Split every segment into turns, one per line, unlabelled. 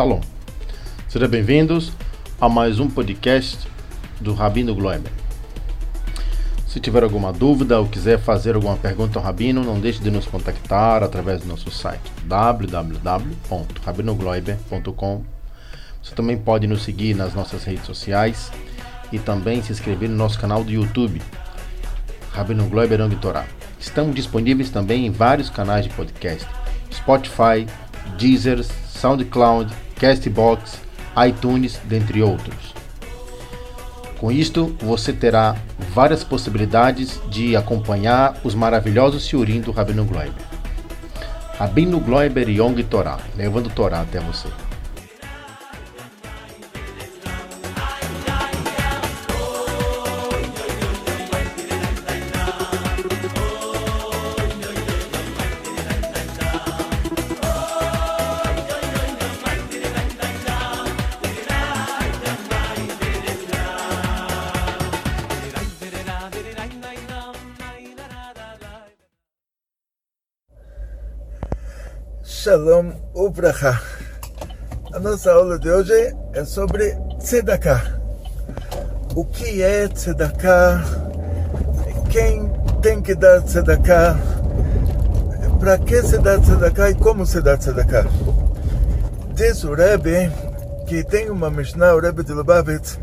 Shalom. Sejam bem-vindos a mais um podcast do Rabino Gloeber. Se tiver alguma dúvida ou quiser fazer alguma pergunta ao Rabino, não deixe de nos contactar através do nosso site www.rabinogloiber.com. Você também pode nos seguir nas nossas redes sociais e também se inscrever no nosso canal do YouTube, Rabino Gloiber Torá. Estamos disponíveis também em vários canais de podcast, Spotify, Deezer, SoundCloud, Castbox, iTunes, dentre outros. Com isto, você terá várias possibilidades de acompanhar os maravilhosos Siurim do Rabino Gloiber. Rabino Gloiber Yong Torá, levando Torá até você.
Ubraha. A nossa aula de hoje é sobre Tzedakah. O que é Tzedakah? Quem tem que dar Tzedakah? Para que se dá Tzedakah e como se dá Tzedakah? Diz o Rebbe que tem uma Mishnah, o Rebbe de Lubavitch,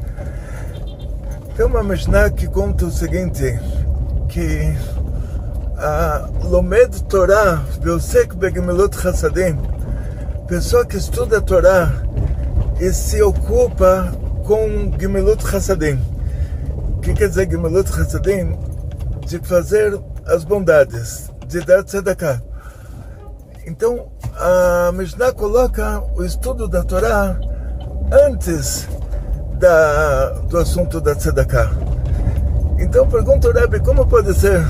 tem uma Mishnah que conta o seguinte, que a Lomed Torah, Beosek Begemilut Chassadim, pessoa que estuda a Torá e se ocupa com Gemilut Chassadim. O que quer dizer Gemilut Chassadim? De fazer as bondades, de dar tzedakah. Então, a Mishnah coloca o estudo da Torá antes da, do assunto da tzedakah. Então, pergunta o Rebbe, como pode ser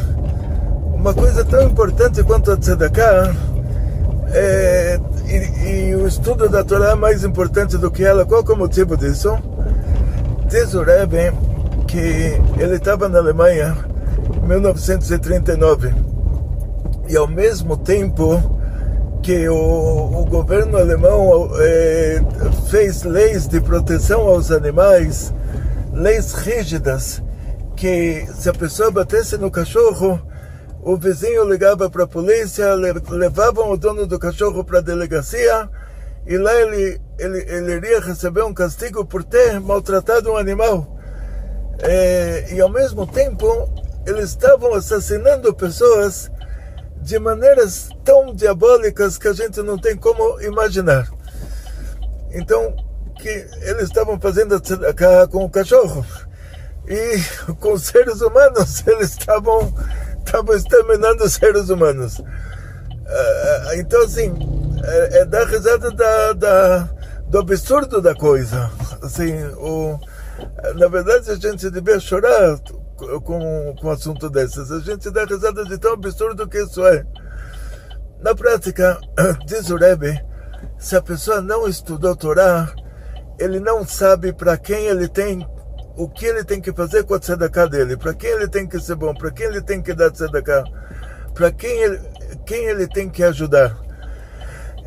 uma coisa tão importante quanto a tzedakah é, e, o estudo da Torá é mais importante do que ela. Qual é o motivo disso? Diz o Rebbe que ele estava na Alemanha em 1939 e ao mesmo tempo que o, o governo alemão é, fez leis de proteção aos animais, leis rígidas, que se a pessoa batesse no cachorro, o vizinho ligava para a polícia, levavam o dono do cachorro para a delegacia e lá ele, ele, ele iria receber um castigo por ter maltratado um animal. É, e ao mesmo tempo, eles estavam assassinando pessoas de maneiras tão diabólicas que a gente não tem como imaginar. Então, que eles estavam fazendo com o cachorro e com os seres humanos eles estavam estavam exterminando os seres humanos. Uh, então, assim, é, é dar risada da, da, do absurdo da coisa. Assim, o, na verdade, a gente devia chorar com, com um assunto desses. A gente dá risada de tão absurdo que isso é. Na prática, diz o Rebbe, se a pessoa não estudou Torá, ele não sabe para quem ele tem o que ele tem que fazer com a tzedakah dele, para quem ele tem que ser bom, para quem ele tem que dar tzedakah, para quem ele, quem ele tem que ajudar.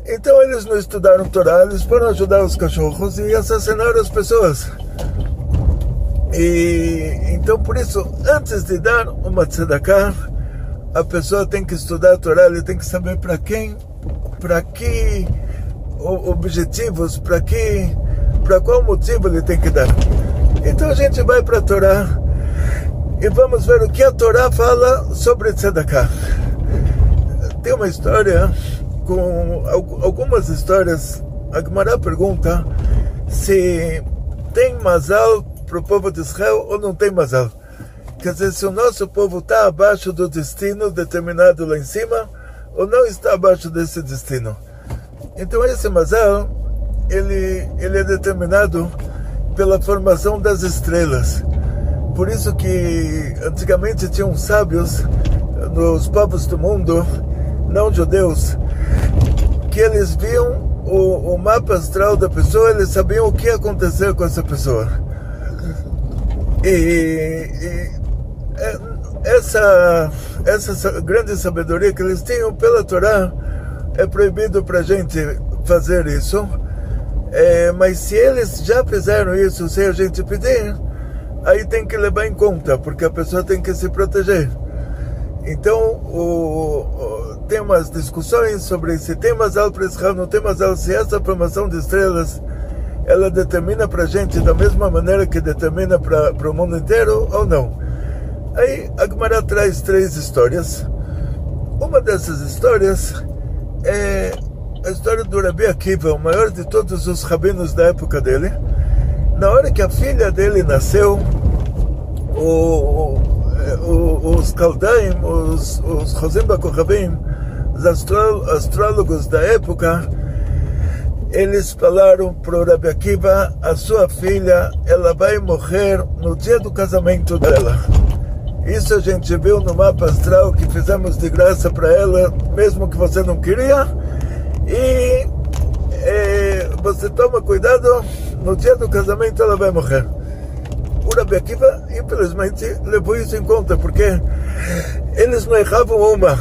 Então eles não estudaram Torá, eles foram ajudar os cachorros e assassinaram as pessoas. E então por isso, antes de dar uma tzedakah, a pessoa tem que estudar a Torá, ele tem que saber para quem, para que objetivos, para que, para qual motivo ele tem que dar. Então a gente vai para a Torá e vamos ver o que a Torá fala sobre Tzedakah. Tem uma história, com algumas histórias, a Gemara pergunta se tem mazal para o povo de Israel ou não tem mazal. Quer dizer, se o nosso povo está abaixo do destino determinado lá em cima ou não está abaixo desse destino. Então esse mazal, ele, ele é determinado pela formação das estrelas. Por isso que antigamente tinham sábios nos povos do mundo, não judeus, que eles viam o, o mapa astral da pessoa, eles sabiam o que ia acontecer com essa pessoa. E, e é, essa, essa grande sabedoria que eles tinham pela Torá, é proibido para a gente fazer isso. É, mas se eles já fizeram isso sem a gente pedir, aí tem que levar em conta, porque a pessoa tem que se proteger. Então, o, o, tem umas discussões sobre se tem Mazal para Israel, não tem Mazal, se essa formação de estrelas ela determina para a gente da mesma maneira que determina para o mundo inteiro ou não. Aí a traz três histórias. Uma dessas histórias é a história do Rabi Akiva, o maior de todos os rabinos da época dele. Na hora que a filha dele nasceu, o, o, os Kaldaim, os, os Bakohavim, os astrólogos da época, eles falaram para o Rabi Akiva, a sua filha, ela vai morrer no dia do casamento dela. Isso a gente viu no mapa astral que fizemos de graça para ela, mesmo que você não queria. E é, você toma cuidado, no dia do casamento ela vai morrer. O Rabi Akiva, infelizmente, levou isso em conta, porque eles não erravam uma.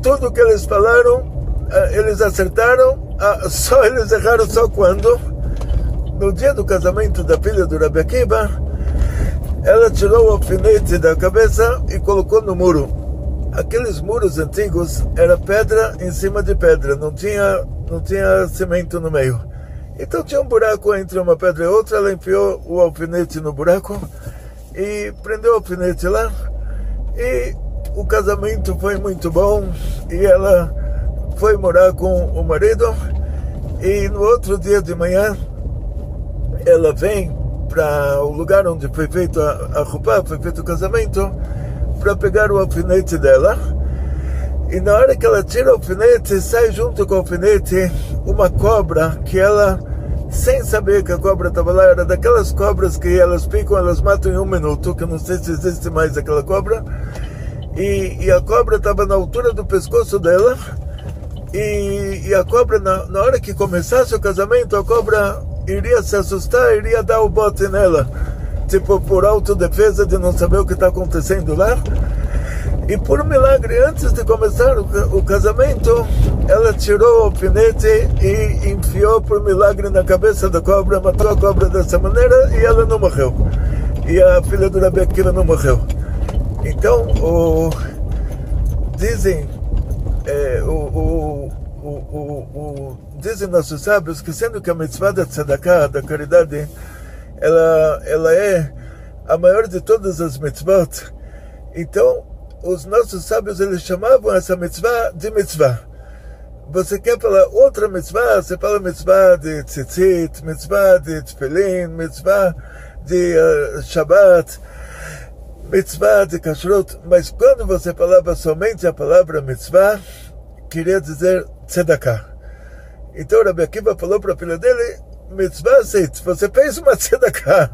Tudo que eles falaram, eh, eles acertaram, ah, só eles erraram só quando? No dia do casamento da filha do Rabi Akiva, ela tirou o alfinete da cabeça e colocou no muro. Aqueles muros antigos era pedra em cima de pedra, não tinha, não tinha cimento no meio. Então tinha um buraco entre uma pedra e outra, ela enfiou o alfinete no buraco e prendeu o alfinete lá. E o casamento foi muito bom e ela foi morar com o marido. E no outro dia de manhã ela vem para o lugar onde foi feito a, a roupa, foi feito o casamento, para pegar o alfinete dela. E na hora que ela tira o alfinete, sai junto com o alfinete uma cobra que ela, sem saber que a cobra estava lá, era daquelas cobras que elas picam, elas matam em um minuto, que eu não sei se existe mais aquela cobra. E, e a cobra estava na altura do pescoço dela. E, e a cobra, na, na hora que começasse o casamento, a cobra iria se assustar, iria dar o bote nela, tipo por autodefesa de não saber o que está acontecendo lá. E por milagre, antes de começar o, casamento, ela tirou o alfinete e enfiou por milagre na cabeça da cobra, matou a cobra dessa maneira e ela não morreu. E a filha do Rabi Akiva não morreu. Então, o, dizem, é, o o, o, o, dizem nossos sábios que sendo que a mitzvah da tzedakah, da caridade, ela, ela é a maior de todas as mitzvot, então os nossos sábios eles chamavam essa mitzvah de mitzvah. Você quer falar outra mitzvah, você fala mitzvah de tzitzit, mitzvah de tefillin, mitzvah de uh, Shabbat, mitzvah de kashrut, mas quando você falava somente a palavra mitzvah, queria dizer tzedakah. Então Rabi Akiva falou para a filha dele, mitzvah você fez uma tzedakah.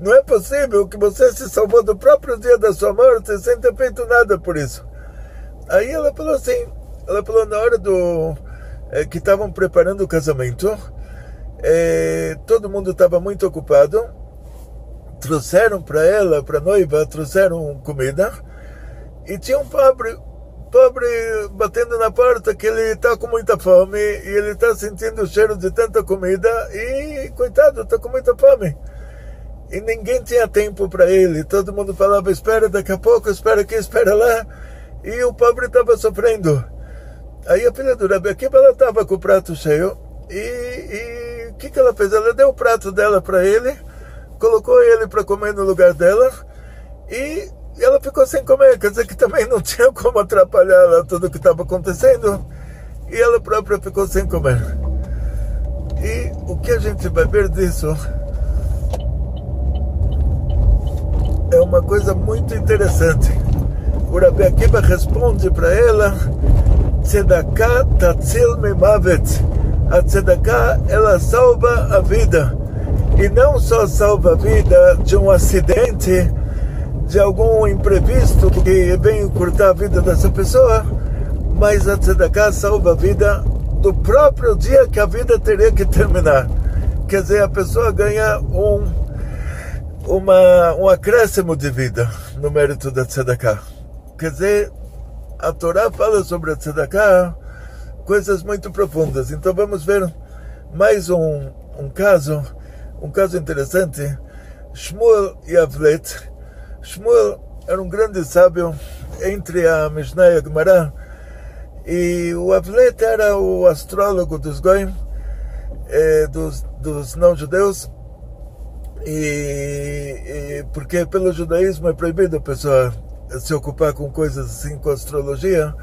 Não é possível que você se salvou do próprio dia da sua morte sem ter feito nada por isso. Aí ela falou assim, ela falou na hora do é, que estavam preparando o casamento, é, todo mundo estava muito ocupado, trouxeram para ela, para noiva, trouxeram comida, e tinha um pobre, pobre batendo na porta que ele está com muita fome e ele está sentindo o cheiro de tanta comida e, coitado, está com muita fome. E ninguém tinha tempo para ele. Todo mundo falava: espera daqui a pouco, espera aqui, espera lá. E o pobre estava sofrendo. Aí a filha do Rabi ela estava com o prato cheio. E o que, que ela fez? Ela deu o prato dela para ele, colocou ele para comer no lugar dela. E e ela ficou sem comer, quer dizer que também não tinha como atrapalhar tudo o que estava acontecendo. E ela própria ficou sem comer. E o que a gente vai ver disso é uma coisa muito interessante. O Rabi Akiva responde para ela: Tzedakah tatzil memavet. A tzedakah, ela salva a vida. E não só salva a vida de um acidente, de algum imprevisto que vem cortar a vida dessa pessoa, mas a tzedakah salva a vida do próprio dia que a vida teria que terminar. Quer dizer, a pessoa ganha um, uma, um acréscimo de vida no mérito da tzedakah. Quer dizer, a Torá fala sobre a tzedakah coisas muito profundas. Então vamos ver mais um, um caso, um caso interessante. Shmuel e. Shmuel era um grande sábio entre a Mishnah e a Gemara. E o Avlet era o astrólogo dos Goim, eh, dos, dos não-judeus. E, e, porque pelo judaísmo é proibido a pessoa se ocupar com coisas assim, com astrologia,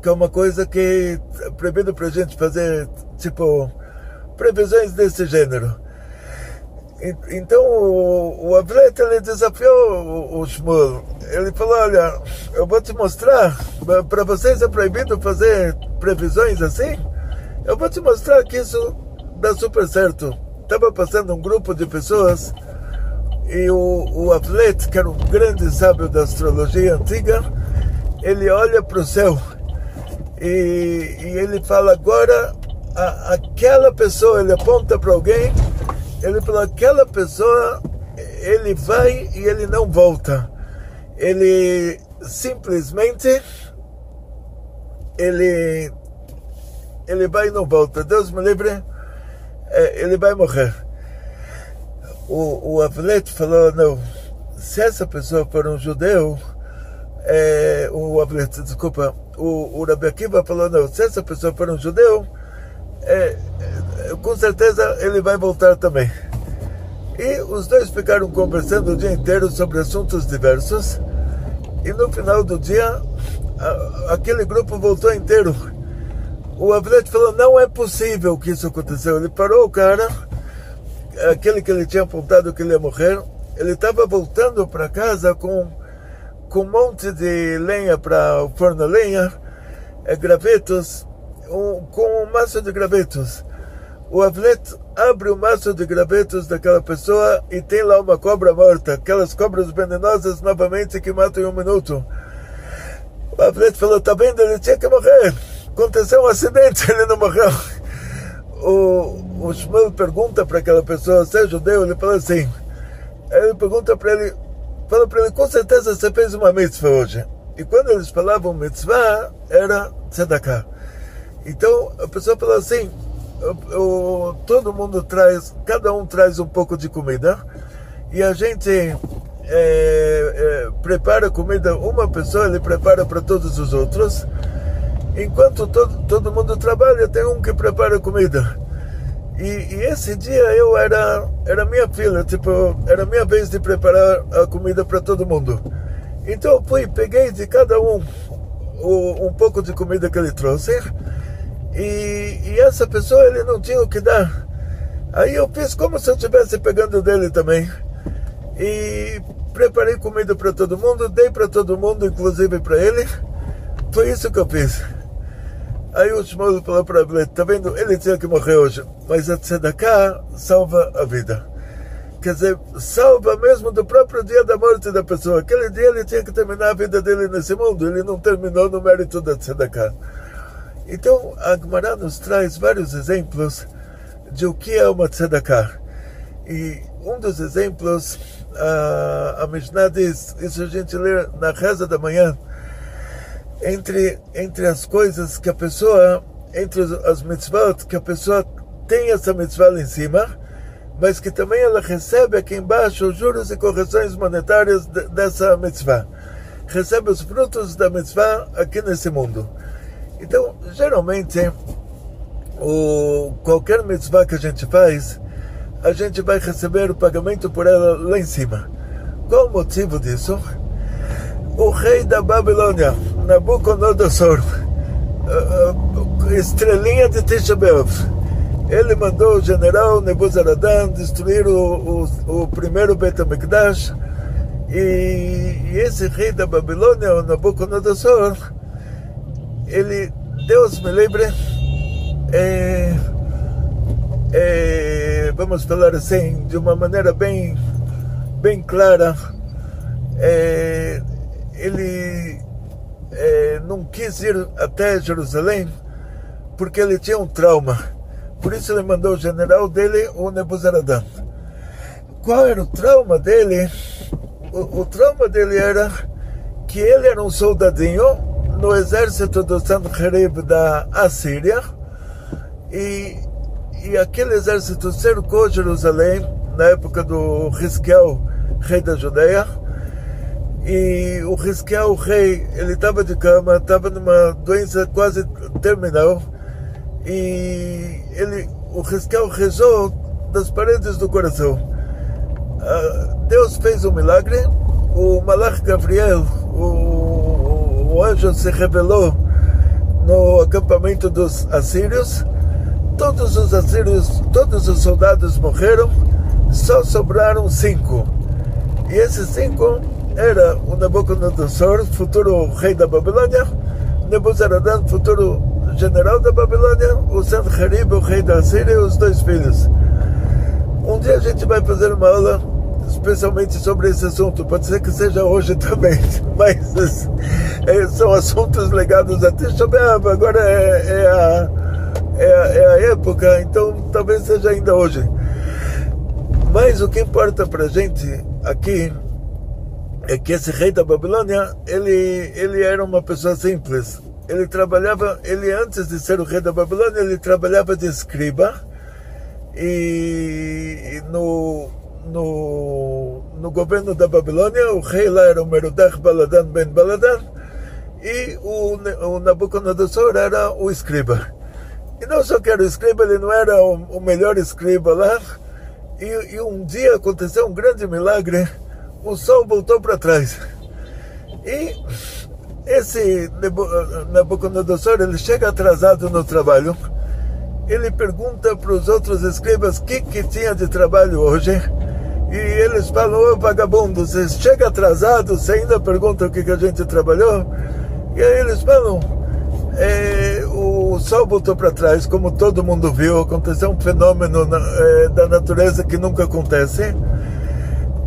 que é uma coisa que é proibido para a gente fazer, tipo, previsões desse gênero. Então o, o Avlet ele desafiou o, o Shmuel. Ele falou: Olha, eu vou te mostrar. Para vocês é proibido fazer previsões assim? Eu vou te mostrar que isso dá super certo. Estava passando um grupo de pessoas e o, o Avlet, que era um grande sábio da astrologia antiga, ele olha para o céu e, e ele fala: Agora a, aquela pessoa, ele aponta para alguém, ele fala, aquela pessoa, ele vai e ele não volta. Ele simplesmente, ele, ele vai e não volta. Deus me livre, é, ele vai morrer. O, o falou, não, se essa pessoa for um judeu, é, o Avlet, desculpa, o, o Rabi Akiva falou, não, se essa pessoa for um judeu, é, é, com certeza ele vai voltar também. E os dois ficaram conversando o dia inteiro sobre assuntos diversos. E no final do dia, a, aquele grupo voltou inteiro. O Avlet falou: não é possível que isso aconteceu. Ele parou o cara, aquele que ele tinha apontado que ele ia morrer. Ele estava voltando para casa com, com um monte de lenha para o forno lenha, é, gravetos um, com um maço de gravetos. O Avlet abre o maço de gravetos daquela pessoa e tem lá uma cobra morta, aquelas cobras venenosas novamente que matam em um minuto. O Avlet falou: Tá vendo? Ele tinha que morrer. Aconteceu um acidente, ele não morreu. O, o Shmuel pergunta para aquela pessoa: Você é judeu? Ele fala assim. Ele pergunta para ele: Fala para ele, com certeza você fez uma mitzvah hoje. E quando eles falavam mitzvah, era tzedakah. Então a pessoa fala assim: todo mundo traz, cada um traz um pouco de comida e a gente é, é, prepara comida, uma pessoa ele prepara para todos os outros. Enquanto todo, todo mundo trabalha, tem um que prepara comida. E, e, esse dia eu era era minha filha, tipo, era minha vez de preparar a comida para todo mundo. Então eu fui, peguei de cada um o, um pouco de comida que ele trouxe e, e, essa pessoa ele não tinha o que dar. Aí eu fiz como se eu estivesse pegando dele também. E preparei comida para todo mundo, dei para todo mundo, inclusive para ele. Foi isso que eu fiz. Aí o Shmuel falou para ele, tá vendo? Ele tinha que morrer hoje, mas a tzedakah salva a vida. Quer dizer, salva mesmo do próprio dia da morte da pessoa. Aquele dia ele tinha que terminar a vida dele nesse mundo, ele não terminou no mérito da tzedakah. Então, a Gemara nos traz vários exemplos de o que é uma tzedakah. E um dos exemplos, a, a Mishnah diz, isso a gente lê na reza da manhã, entre, entre as coisas que a pessoa, entre as mitzvot, que a pessoa tem essa mitzvah lá em cima, mas que também ela recebe aqui embaixo os juros e correções monetárias dessa mitzvah. Recebe os frutos da mitzvah aqui nesse mundo. Então, geralmente, o, qualquer mitzvah que a gente faz, a gente vai receber o pagamento por ela lá em cima. Qual o motivo disso? O rei da Babilônia, Nabucodonosor, estrelinha de Tisha ele mandou o general Nebuzaradan destruir o, o, o primeiro HaMikdash e, e esse rei da Babilônia, Nabucodonosor, ele, Deus me lembre, é, é, vamos falar assim, de uma maneira bem, bem clara, é, ele é, não quis ir até Jerusalém porque ele tinha um trauma. Por isso ele mandou o general dele, o Nebuzaradan. Qual era o trauma dele? O, o trauma dele era que ele era um soldadinho no exército do Sanherib da Assíria e, e aquele exército cercou Jerusalém na época do Risquiel, rei da Judeia e o Risquiel, o rei, ele estava de cama, estava numa doença quase terminal e ele, o Risquiel rezou das paredes do coração. Ah, Deus fez um milagre, o Malach Gabriel, o, o anjo se revelou no acampamento dos assírios. Todos os assírios, todos os soldados morreram, só sobraram cinco. E esses cinco era o Nabucodonosor, futuro rei da Babilônia, Nebuzaradan, futuro general da Babilônia, o Sanherib, o rei da Síria, e os dois filhos. Um dia a gente vai fazer uma aula especialmente sobre esse assunto. Pode ser que seja hoje também, mas é, são assuntos ligados a Tisha agora é, é, a, é, a, é a época, então talvez seja ainda hoje. Mas o que importa para gente aqui é que esse rei da Babilônia, ele, ele era uma pessoa simples. Ele trabalhava, ele antes de ser o rei da Babilônia, ele trabalhava de escriba e no, no, no governo da Babilônia, o rei lá era o Merodach Baladan ben Baladan e o, o Nabucodonosor era o escriba. E não só que era o escriba, ele não era o, o melhor escriba lá. E, e um dia aconteceu um grande milagre o sol voltou para trás. E esse Nabucodonosor, ele chega atrasado no trabalho, ele pergunta para os outros escribas o que, que tinha de trabalho hoje, e eles falam, ô vagabundo, você chega atrasado, você ainda pergunta o que, que a gente trabalhou? E aí eles falam, é, o sol voltou para trás, como todo mundo viu, aconteceu um fenômeno na, é, da natureza que nunca acontece,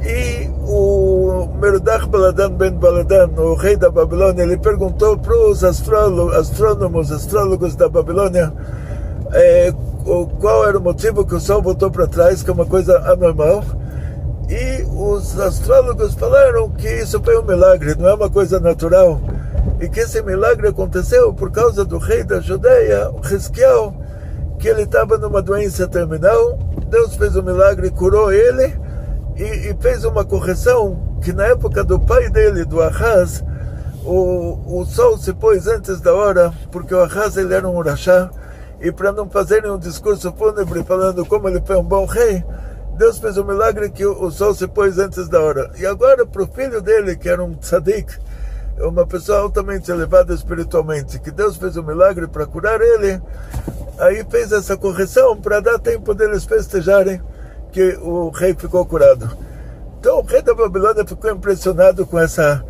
e o Merodach Baladan ben Baladan, o rei da Babilônia, ele perguntou para os astrônomos, astrólogos da Babilônia, é, qual era o motivo que o sol voltou para trás, que é uma coisa anormal. Os astrólogos falaram que isso foi um milagre, não é uma coisa natural. E que esse milagre aconteceu por causa do rei da Judeia, Risquiel, que ele estava numa doença terminal. Deus fez um milagre, curou ele e, e, fez uma correção que na época do pai dele, do Ahaz, o, o sol se pôs antes da hora, porque o Ahaz ele era um urachá, e para não fazerem um discurso fúnebre falando como ele foi um bom rei, Deus fez um milagre que o, o sol se pôs antes da hora. E agora para o filho dele, que era um tzadik, uma pessoa altamente elevada espiritualmente, que Deus fez um milagre para curar ele, aí fez essa correção para dar tempo deles festejarem que o rei ficou curado. Então o rei da Babilônia ficou impressionado com essa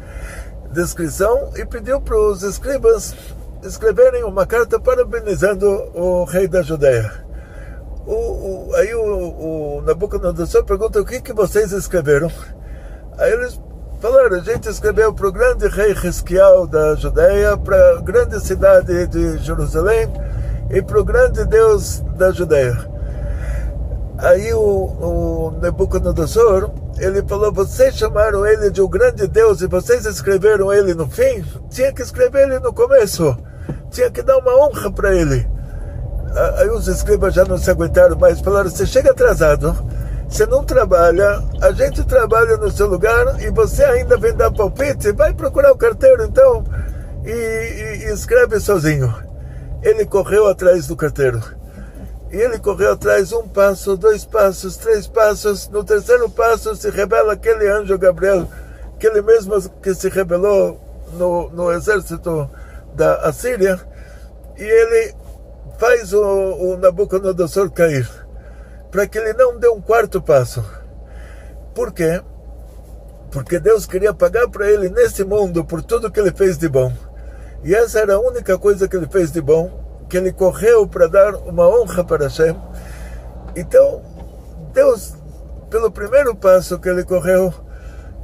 descrição e pediu para os escribas escreverem uma carta parabenizando o rei da Judéia. O, o, aí o, o Nabucodonosor pergunta o que, que vocês escreveram. Aí eles falaram, a gente escreveu para o grande rei Risquiel da Judéia, para a grande cidade de Jerusalém e para o grande Deus da Judéia. Aí o, o Nebuchadnezzar, ele falou, vocês chamaram ele de um grande Deus e vocês escreveram ele no fim? Tinha que escrever ele no começo. Tinha que dar uma honra para ele. Aí os escribas já não se aguentaram mais, falaram, você chega atrasado, você não trabalha, a gente trabalha no seu lugar e você ainda vem dar palpite, vai procurar o carteiro então e, e, e escreve sozinho. Ele correu atrás do carteiro. E ele correu atrás um passo, dois passos, três passos. No terceiro passo se revela aquele anjo Gabriel, aquele mesmo que se rebelou no, no exército da Assíria. E ele faz o, o Nabucodonosor cair, para que ele não dê um quarto passo. Por quê? Porque Deus queria pagar para ele nesse mundo por tudo que ele fez de bom. E essa era a única coisa que ele fez de bom que ele correu para dar uma honra para Hashem. Então, Deus, pelo primeiro passo que ele correu,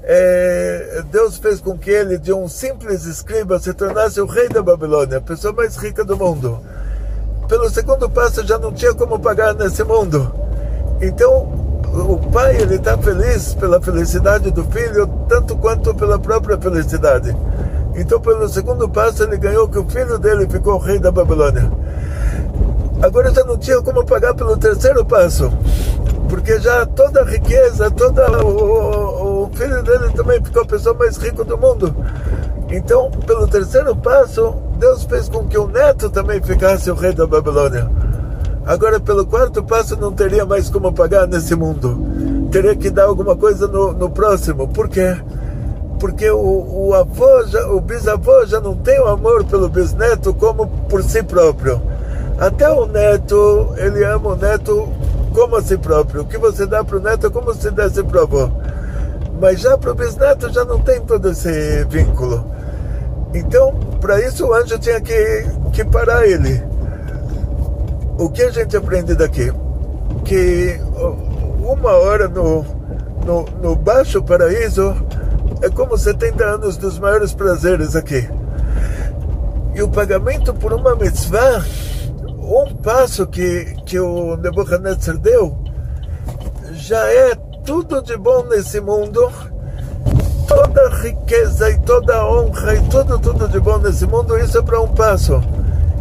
é, Deus fez com que ele, de um simples escriba, se tornasse o rei da Babilônia, a pessoa mais rica do mundo. Pelo segundo passo, já não tinha como pagar nesse mundo. Então, o pai ele está feliz pela felicidade do filho, tanto quanto pela própria felicidade. Então, pelo segundo passo, ele ganhou que o filho dele ficou rei da Babilônia. Agora já não tinha como pagar pelo terceiro passo, porque já toda a riqueza, todo o, o filho dele também ficou a pessoa mais rica do mundo. Então, pelo terceiro passo, Deus fez com que o neto também ficasse o rei da Babilônia. Agora, pelo quarto passo, não teria mais como pagar nesse mundo. Teria que dar alguma coisa no, no próximo. Por quê? Porque o, o avô, já, o bisavô já não tem o amor pelo bisneto como por si próprio. Até o neto, ele ama o neto como a si próprio. O que você dá para o neto é como se desse para o avô. Mas já para o bisneto já não tem todo esse vínculo. Então, para isso o anjo tinha que, que parar ele. O que a gente aprende daqui? Que uma hora no, no, no Baixo Paraíso é como 70 anos dos maiores prazeres aqui. E o pagamento por uma mitzvah um passo que, que o Nebuchadnezzar deu já é tudo de bom nesse mundo, riqueza e toda honra e tudo, tudo de bom nesse mundo, isso é para um passo.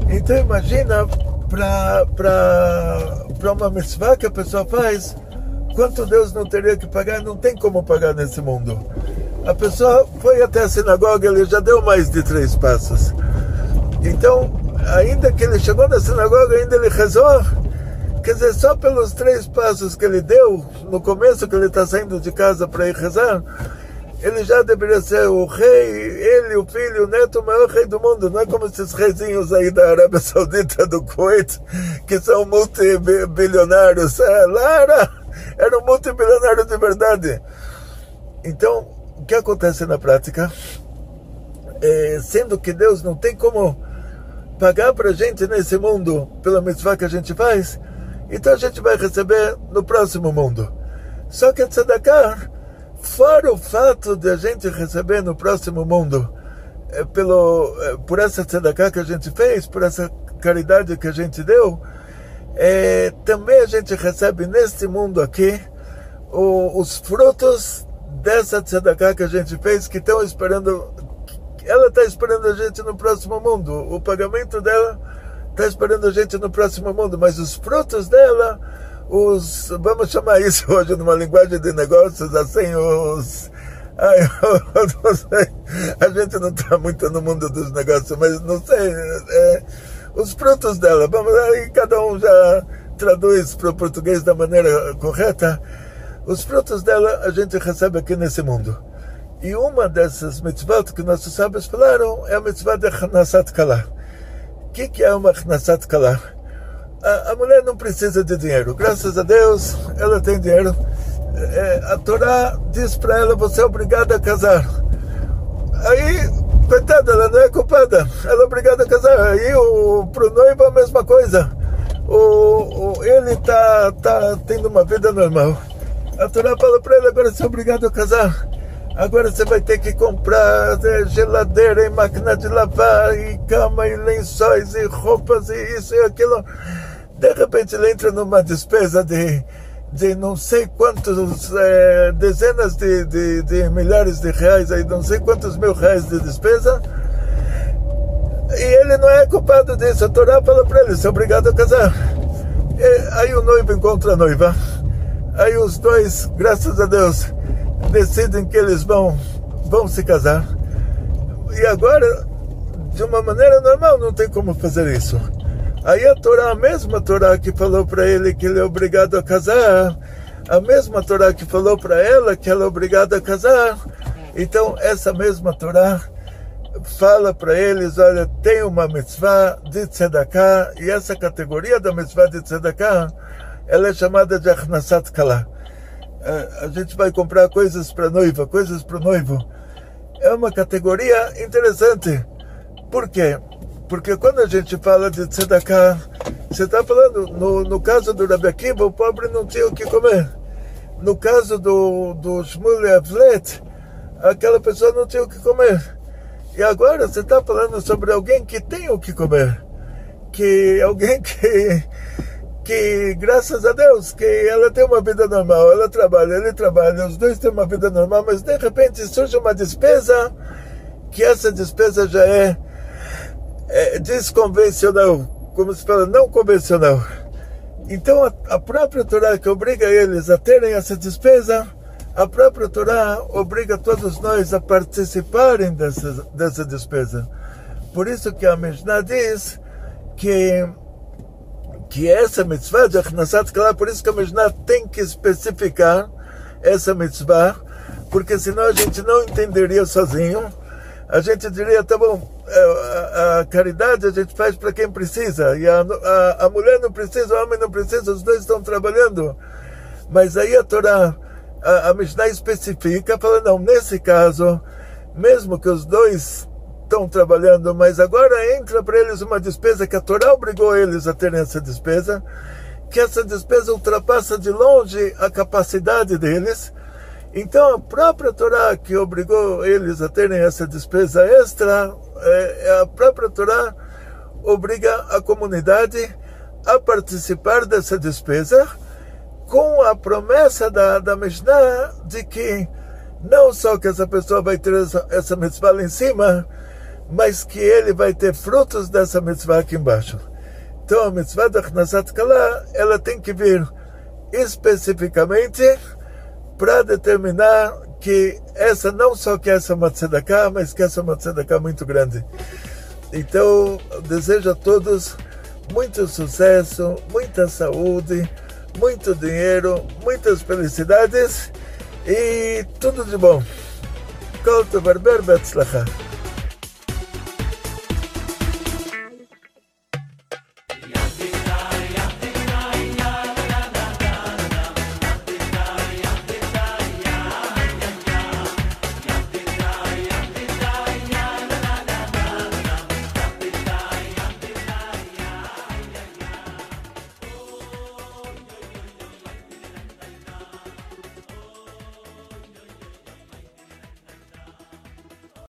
Então imagina para uma mitzvah que a pessoa faz, quanto Deus não teria que pagar, não tem como pagar nesse mundo. A pessoa foi até a sinagoga, ele já deu mais de três passos. Então, ainda que ele chegou na sinagoga, ainda ele rezou. Quer dizer, só pelos três passos que ele deu, no começo que ele está saindo de casa para ir rezar, ele já deveria ser o rei, ele, o filho, o neto, o maior rei do mundo. Não é como esses reizinhos aí da Arábia Saudita, do Kuwait, que são multibilionários. É, lá era, um multibilionário de verdade. Então, o que acontece na prática? É, sendo que Deus não tem como pagar para gente nesse mundo pela mitzvah que a gente faz, então a gente vai receber no próximo mundo. Só que a tzedakah, fora o fato de a gente receber no próximo mundo, é pelo, é, por essa tzedakah que a gente fez, por essa caridade que a gente deu, é, também a gente recebe neste mundo aqui o, os frutos dessa tzedakah que a gente fez, que estão esperando ela está esperando a gente no próximo mundo. O pagamento dela está esperando a gente no próximo mundo, mas os frutos dela, os vamos chamar isso hoje numa linguagem de negócios assim, os Ai, não sei, a gente não está muito no mundo dos negócios, mas não sei, é, os frutos dela, vamos aí, cada um já traduz para o português da maneira correta. Os frutos dela a gente recebe aqui nesse mundo. E uma dessas mitzvot que nossos sábios falaram é a mitzvah de Hanasat Kala. O que, que é uma Hanasat Kala? A, a, mulher não precisa de dinheiro. Graças a Deus, ela tem dinheiro. É, a Torá diz para ela: você é obrigada a casar. Aí, coitada, ela não é culpada. Ela é obrigada a casar. Aí, o, pro noivo, a mesma coisa. O, o, ele está tá tendo uma vida normal. A Torá fala para ele: agora você é obrigado a casar. Agora você vai ter que comprar é, geladeira e máquina de lavar, e cama, e lençóis, e roupas, e isso e aquilo. De repente ele entra numa despesa de, de não sei quantos, é, dezenas de, de, de, milhares de reais, aí não sei quantos mil reais de despesa. E ele não é culpado disso. A Torá fala para ele: você é obrigado a casar. E aí o noivo encontra a noiva. Aí os dois, graças a Deus, decidem que eles vão, vão se casar. E agora, de uma maneira normal, não tem como fazer isso. Aí a Torá, a mesma Torá que falou para ele que ele é obrigado a casar, a mesma Torá que falou para ela que ela é obrigada a casar, então essa mesma Torá fala para eles, olha, tem uma mitzvah de tzedakah, e essa categoria da mitzvah de tzedakah, ela é chamada de Achnasat Kalah a gente vai comprar coisas para noiva, coisas para o noivo. É uma categoria interessante. Por quê? Porque quando a gente fala de tzedakah, você está falando, no, no caso do Rabi Akiva, o pobre não tinha o que comer. no caso do, do Shmuel Avlet, aquela pessoa não tinha o que comer. E agora você está falando sobre alguém que tem o que comer. Que alguém que, que, graças a Deus, que ela tem uma vida normal, ela trabalha, ele trabalha, os dois têm uma vida normal, mas de repente surge uma despesa, que essa despesa já é, é desconvencional, como se fala, não convencional. Então a, a própria Torá que obriga eles a terem essa despesa, a própria Torá obriga todos nós a participarem dessa, dessa despesa. Por isso que a Mishnah diz que, que essa mitzvah de Achnasat Kala, por isso que a Mishnah tem que especificar essa mitzvah, porque senão a gente não entenderia sozinho. A gente diria, tá bom, a, a, caridade a gente faz para quem precisa, e a, a, a, mulher não precisa, o homem não precisa, os dois estão trabalhando. Mas aí a Torá, a, a Mishnah especifica, falando, não, nesse caso, mesmo que os dois estão trabalhando, mas agora entra para eles uma despesa que a Torá obrigou eles a terem essa despesa, que essa despesa ultrapassa de longe a capacidade deles, então, a própria Torá que obrigou eles a terem essa despesa extra, é, é, a própria Torá obriga a comunidade a participar dessa despesa com a promessa da, da Mishnah de que não só que essa pessoa vai ter essa, essa mitzvah lá em cima, mas que ele vai ter frutos dessa mitzvah aqui embaixo. Então a mitzvah da Chnasat Kala, ela tem que vir especificamente para determinar que essa não só que essa é uma tzedakah, mas que essa é uma tzedakah muito grande. Então, desejo a todos muito sucesso, muita saúde, muito dinheiro, muitas felicidades e tudo de bom. Kol Barber Betzlachah.